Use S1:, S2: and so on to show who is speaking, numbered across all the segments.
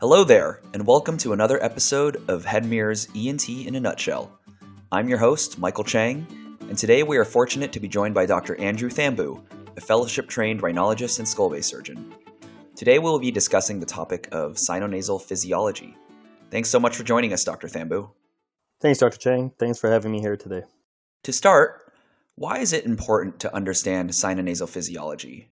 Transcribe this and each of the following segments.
S1: Hello there, and welcome to another episode of Headmirror's ENT in a Nutshell. I'm your host, Michael Chang, and today we are fortunate to be joined by Dr. Andrew Thamboo, a fellowship trained rhinologist and skull base surgeon. Today we'll be discussing the topic of sinonasal physiology. Thanks so much for joining us, Dr. Thamboo.
S2: Thanks, Dr. Chang. Thanks for having me here today.
S1: To start, why is it important to understand sinonasal physiology?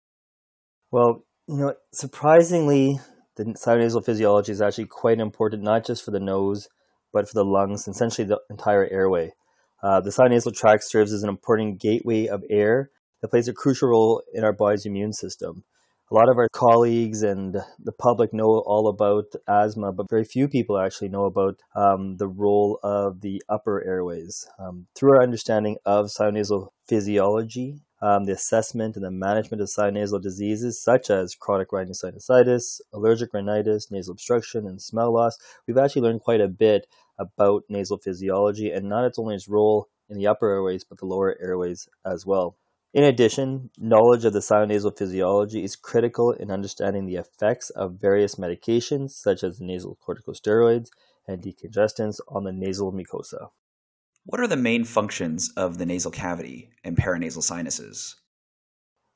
S2: Well, you know, surprisingly, the sinonasal physiology is actually quite important, not just for the nose, but for the lungs, essentially the entire airway. Uh, the sinonasal tract serves as an important gateway of air that plays a crucial role in our body's immune system a lot of our colleagues and the public know all about asthma, but very few people actually know about um, the role of the upper airways. Um, through our understanding of sinonasal physiology, um, the assessment and the management of sinonasal diseases such as chronic rhinosinusitis, allergic rhinitis, nasal obstruction, and smell loss, we've actually learned quite a bit about nasal physiology and not its only its role in the upper airways, but the lower airways as well. In addition, knowledge of the sinonasal physiology is critical in understanding the effects of various medications, such as nasal corticosteroids and decongestants, on the nasal mucosa.
S1: What are the main functions of the nasal cavity and paranasal sinuses?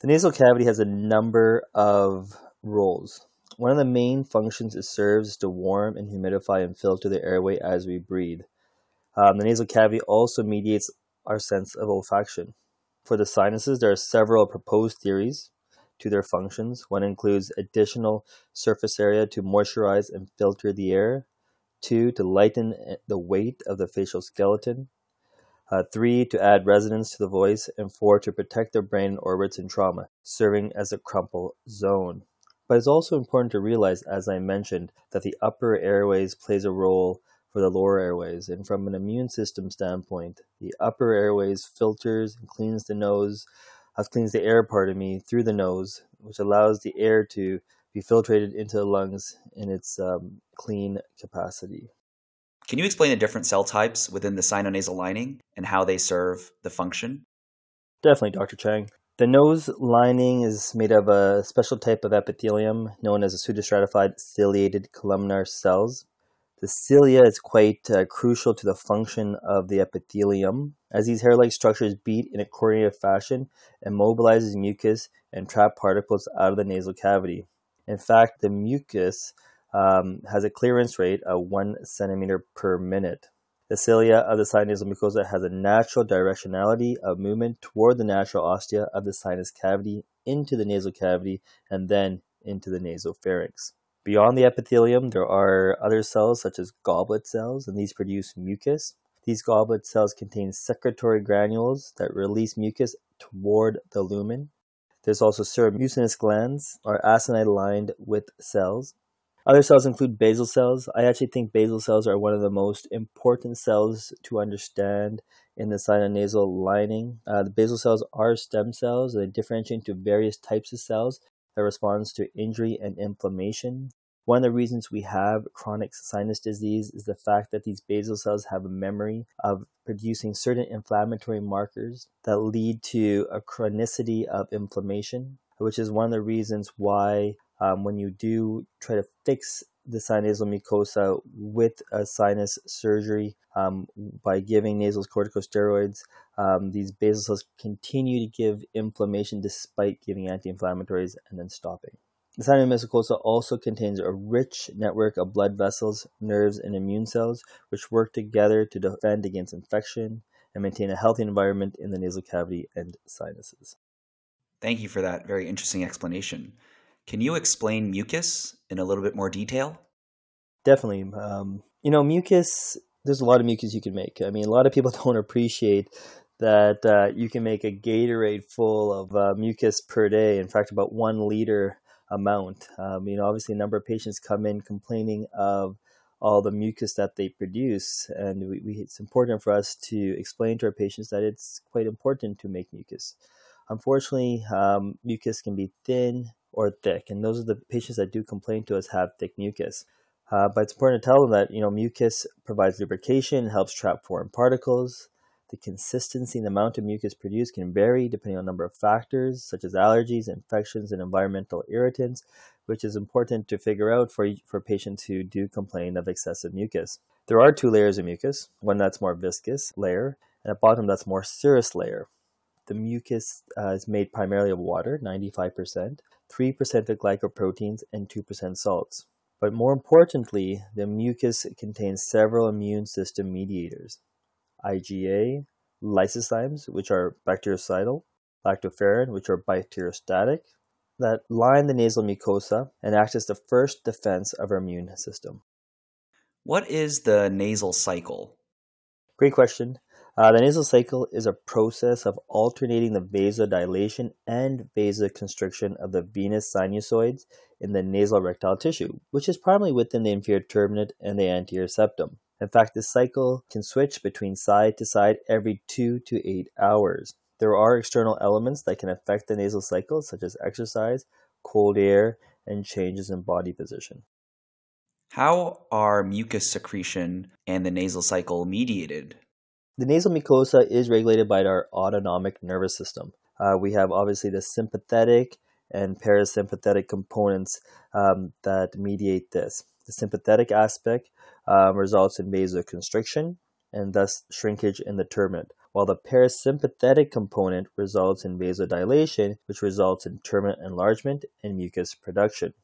S2: The nasal cavity has a number of roles. One of the main functions it serves is to warm and humidify and filter the airway as we breathe. Um, the nasal cavity also mediates our sense of olfaction. For the sinuses, there are several proposed theories to their functions. One includes additional surface area to moisturize and filter the air, two, to lighten the weight of the facial skeleton, uh, three, to add resonance to the voice, and four, to protect the brain orbits in trauma, serving as a crumple zone. But it's also important to realize, as I mentioned, that the upper airways plays a role for the lower airways. And from an immune system standpoint, the upper airways filters and cleans the nose, uh, cleans the air, pardon me, through the nose, which allows the air to be filtrated into the lungs in its um, clean capacity.
S1: Can you explain the different cell types within the sinonasal lining and how they serve the function?
S2: Definitely, Dr. Chang. The nose lining is made of a special type of epithelium known as a pseudostratified ciliated columnar cells. The cilia is quite uh, crucial to the function of the epithelium, as these hair-like structures beat in a coordinated fashion and mobilizes mucus and trap particles out of the nasal cavity. In fact, the mucus um, has a clearance rate of one centimeter per minute. The cilia of the sinus mucosa has a natural directionality of movement toward the natural ostia of the sinus cavity into the nasal cavity and then into the nasopharynx. Beyond the epithelium, there are other cells such as goblet cells, and these produce mucus. These goblet cells contain secretory granules that release mucus toward the lumen. There's also seromucinous glands, are acinite lined with cells. Other cells include basal cells. I actually think basal cells are one of the most important cells to understand in the sinonasal lining. Uh, the basal cells are stem cells. They differentiate into various types of cells that responds to injury and inflammation. One of the reasons we have chronic sinus disease is the fact that these basal cells have a memory of producing certain inflammatory markers that lead to a chronicity of inflammation, which is one of the reasons why um, when you do try to fix the sinusal mucosa with a sinus surgery um, by giving nasal corticosteroids. Um, these basal cells continue to give inflammation despite giving anti-inflammatories and then stopping. The sinus mucosa also contains a rich network of blood vessels, nerves, and immune cells, which work together to defend against infection and maintain a healthy environment in the nasal cavity and sinuses.
S1: Thank you for that very interesting explanation. Can you explain mucus in a little bit more detail?
S2: Definitely. Um, you know, mucus, there's a lot of mucus you can make. I mean, a lot of people don't appreciate that uh, you can make a Gatorade full of uh, mucus per day. In fact, about one liter amount. Um, you know, obviously, a number of patients come in complaining of all the mucus that they produce, and we, we, it's important for us to explain to our patients that it's quite important to make mucus. Unfortunately, um, mucus can be thin or thick, and those are the patients that do complain to us have thick mucus. Uh, but it's important to tell them that you know mucus provides lubrication, helps trap foreign particles. The consistency and the amount of mucus produced can vary depending on a number of factors, such as allergies, infections, and environmental irritants, which is important to figure out for, for patients who do complain of excessive mucus. There are two layers of mucus, one that's more viscous layer, and a bottom that's more serous layer. The mucus uh, is made primarily of water, 95%, 3% of glycoproteins, and 2% salts. But more importantly, the mucus contains several immune system mediators. IgA, lysozymes, which are bactericidal, lactoferrin, which are bacteriostatic, that line the nasal mucosa and act as the first defense of our immune system.
S1: What is the nasal cycle?
S2: Great question. Uh, the nasal cycle is a process of alternating the vasodilation and vasoconstriction of the venous sinusoids in the nasal erectile tissue, which is primarily within the inferior turbinate and the anterior septum. In fact, this cycle can switch between side to side every two to eight hours. There are external elements that can affect the nasal cycle, such as exercise, cold air, and changes in body position.
S1: How are mucus secretion and the nasal cycle mediated?
S2: The nasal mucosa is regulated by our autonomic nervous system. Uh, we have obviously the sympathetic and parasympathetic components um, that mediate this. The sympathetic aspect um, results in vasoconstriction and thus shrinkage in the turbinate, while the parasympathetic component results in vasodilation, which results in turbinate enlargement and mucus production.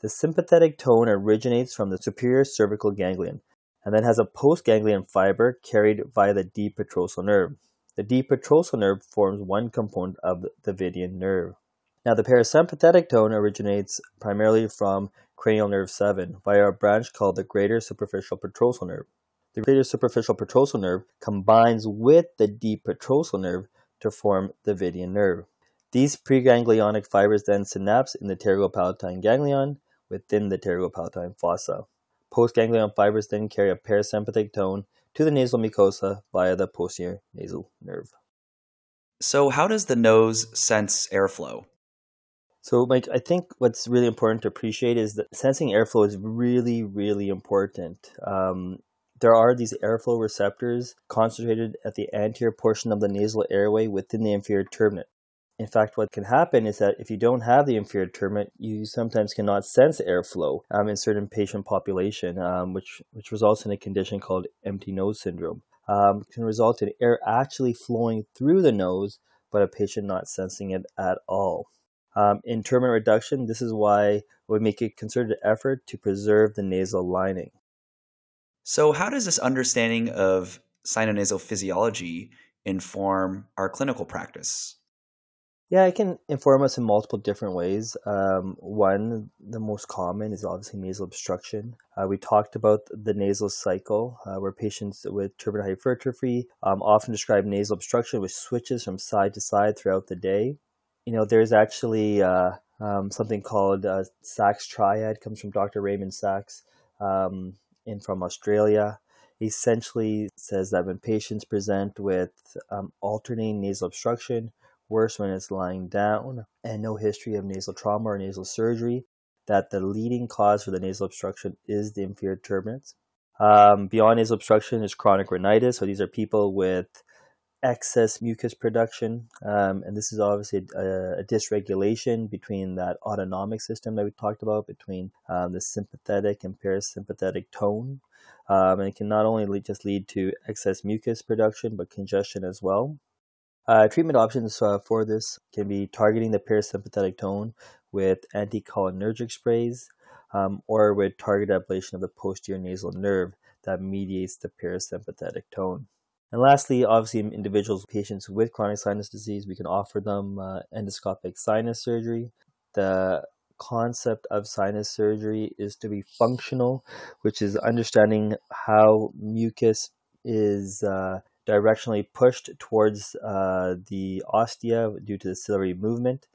S2: The sympathetic tone originates from the superior cervical ganglion and then has a postganglion fiber carried via the deep petrosal nerve. The deep petrosal nerve forms one component of the Vidian nerve. Now, the parasympathetic tone originates primarily from cranial nerve 7 via a branch called the greater superficial petrosal nerve. The greater superficial petrosal nerve combines with the deep petrosal nerve to form the Vidian nerve. These preganglionic fibers then synapse in the pterygopalatine ganglion within the pterygopalatine fossa. Postganglion fibers then carry a parasympathetic tone to the nasal mucosa via the posterior nasal nerve.
S1: So, how does the nose sense airflow?
S2: So, Mike, I think what's really important to appreciate is that sensing airflow is really, really important. Um, there are these airflow receptors concentrated at the anterior portion of the nasal airway within the inferior turbinate. In fact, what can happen is that if you don't have the inferior turbinate, you sometimes cannot sense airflow um, in certain patient population, um, which which results in a condition called empty nose syndrome. Um, can result in air actually flowing through the nose, but a patient not sensing it at all. Um, in turbinate reduction, this is why we make a concerted effort to preserve the nasal lining.
S1: So, how does this understanding of sinonasal physiology inform our clinical practice?
S2: Yeah, it can inform us in multiple different ways. Um, one, the most common is obviously nasal obstruction. Uh, we talked about the nasal cycle, uh, where patients with turbinate hypertrophy um, often describe nasal obstruction, which switches from side to side throughout the day you know, there's actually uh, um, something called uh, Sacks triad, comes from Dr. Raymond Sacks um, in from Australia. He essentially says that when patients present with um, alternating nasal obstruction, worse when it's lying down, and no history of nasal trauma or nasal surgery, that the leading cause for the nasal obstruction is the inferior turbinates. Um, beyond nasal obstruction is chronic rhinitis. So these are people with excess mucus production. Um, and this is obviously a, a, dysregulation between that autonomic system that we talked about, between um, the sympathetic and parasympathetic tone. Um, and it can not only lead, just lead to excess mucus production, but congestion as well. Uh, treatment options uh, for this can be targeting the parasympathetic tone with anticholinergic sprays um, or with targeted ablation of the posterior nasal nerve that mediates the parasympathetic tone. And lastly, obviously, in individuals, patients with chronic sinus disease, we can offer them uh, endoscopic sinus surgery. The concept of sinus surgery is to be functional, which is understanding how mucus is uh, directionally pushed towards uh, the ostia due to the ciliary movement.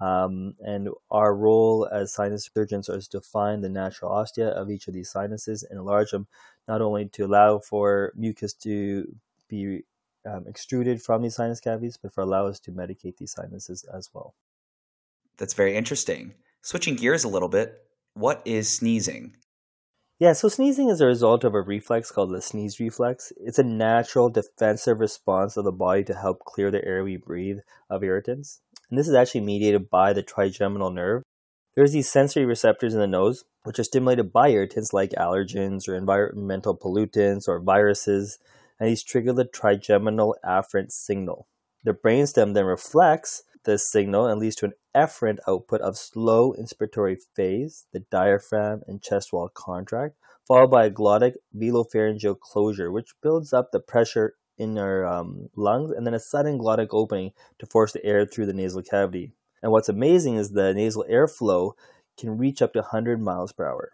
S2: Um, and our role as sinus surgeons is to find the natural ostia of each of these sinuses and enlarge them, not only to allow for mucus to be um, extruded from these sinus cavities, but for allow us to medicate these sinuses as well.
S1: That's very interesting. Switching gears a little bit, what is sneezing?
S2: Yeah, so sneezing is a result of a reflex called the sneeze reflex. It's a natural defensive response of the body to help clear the air we breathe of irritants. And this is actually mediated by the trigeminal nerve. There's these sensory receptors in the nose, which are stimulated by irritants like allergens or environmental pollutants or viruses, and these trigger the trigeminal afferent signal. The brainstem then reflects this signal and leads to an efferent output of slow inspiratory phase, the diaphragm and chest wall contract, followed by a glottic velopharyngeal closure, which builds up the pressure in our um, lungs, and then a sudden glottic opening to force the air through the nasal cavity. And what's amazing is the nasal airflow can reach up to 100 miles per hour.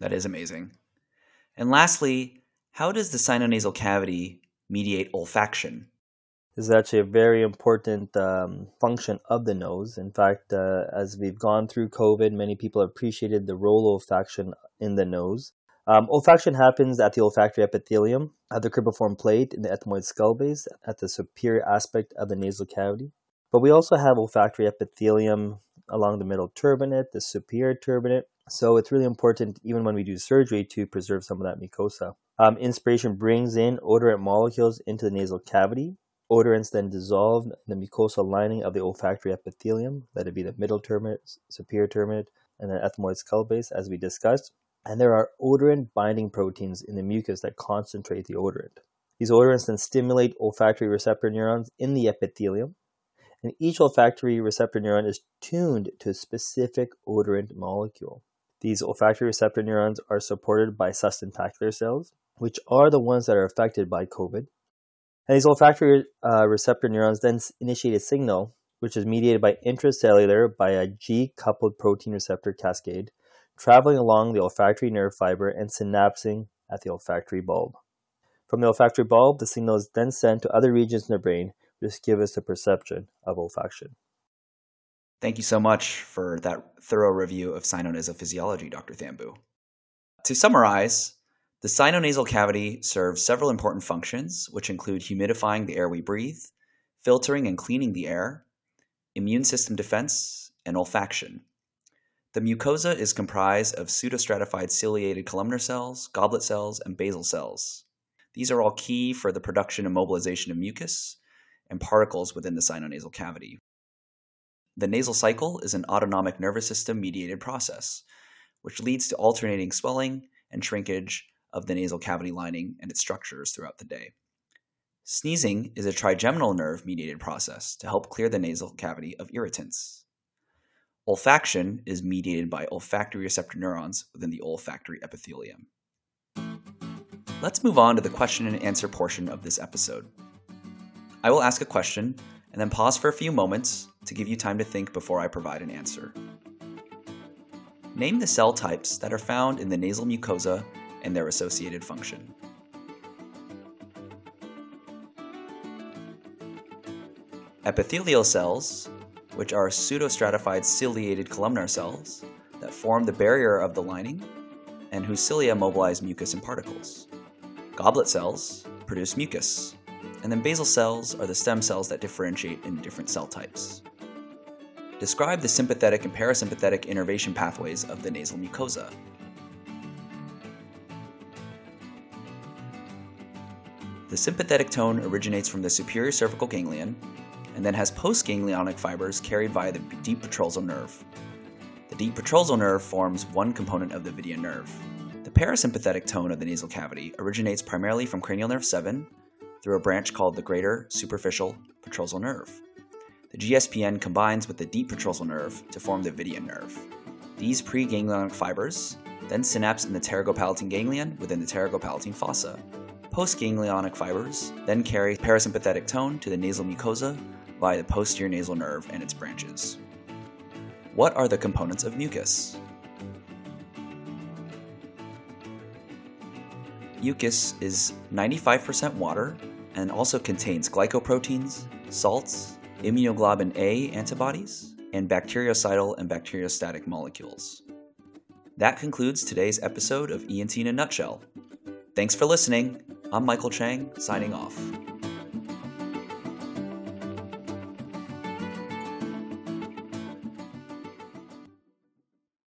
S1: That is amazing. And lastly, how does the sinonasal cavity mediate olfaction?
S2: This is actually a very important um, function of the nose. In fact, uh, as we've gone through COVID, many people appreciated the role of olfaction in the nose. Um, olfaction happens at the olfactory epithelium at the cribriform plate in the ethmoid skull base at the superior aspect of the nasal cavity. But we also have olfactory epithelium along the middle turbinate, the superior turbinate. So it's really important, even when we do surgery, to preserve some of that mucosa. Um, inspiration brings in odorant molecules into the nasal cavity. Odorants then dissolve the mucosal lining of the olfactory epithelium, that it be the middle turbinate, superior turbinate, and the ethmoid skull base, as we discussed. And there are odorant binding proteins in the mucus that concentrate the odorant. These odorants then stimulate olfactory receptor neurons in the epithelium, and each olfactory receptor neuron is tuned to a specific odorant molecule. These olfactory receptor neurons are supported by sustentacular cells, which are the ones that are affected by COVID, and these olfactory uh, receptor neurons then initiate a signal, which is mediated by intracellular by a G coupled protein receptor cascade, traveling along the olfactory nerve fiber and synapsing at the olfactory bulb. From the olfactory bulb, the signal is then sent to other regions in the brain, which give us the perception of olfaction.
S1: Thank you so much for that thorough review of sinonasal physiology, Dr. Thamboo. To summarize, the sinonasal cavity serves several important functions, which include humidifying the air we breathe, filtering and cleaning the air, immune system defense, and olfaction. The mucosa is comprised of pseudostratified ciliated columnar cells, goblet cells, and basal cells. These are all key for the production and mobilization of mucus and particles within the sinonasal cavity. The nasal cycle is an autonomic nervous system mediated process, which leads to alternating swelling and shrinkage of the nasal cavity lining and its structures throughout the day. Sneezing is a trigeminal nerve mediated process to help clear the nasal cavity of irritants. Olfaction is mediated by olfactory receptor neurons within the olfactory epithelium. Let's move on to the question and answer portion of this episode. I will ask a question and then pause for a few moments to give you time to think before I provide an answer. Name the cell types that are found in the nasal mucosa and their associated function. Epithelial cells, which are pseudostratified ciliated columnar cells that form the barrier of the lining and whose cilia mobilize mucus and particles. Goblet cells produce mucus, and then basal cells are the stem cells that differentiate into different cell types. Describe the sympathetic and parasympathetic innervation pathways of the nasal mucosa. The sympathetic tone originates from the superior cervical ganglion and then has postganglionic fibers carried via the deep petrosal nerve. The deep petrosal nerve forms one component of the vidian nerve. The parasympathetic tone of the nasal cavity originates primarily from cranial nerve 7 through a branch called the greater superficial petrosal nerve. The GSPN combines with the deep petrosal nerve to form the vidian nerve. These preganglionic fibers then synapse in the pterygopalatine ganglion within the pterygopalatine fossa, Postganglionic fibers then carry parasympathetic tone to the nasal mucosa via the posterior nasal nerve and its branches. What are the components of mucus? Mucus is 95% water and also contains glycoproteins, salts, immunoglobulin A antibodies, and bactericidal and bacteriostatic molecules. That concludes today's episode of ENT in a Nutshell. Thanks for listening. I'm Michael Chang, signing off.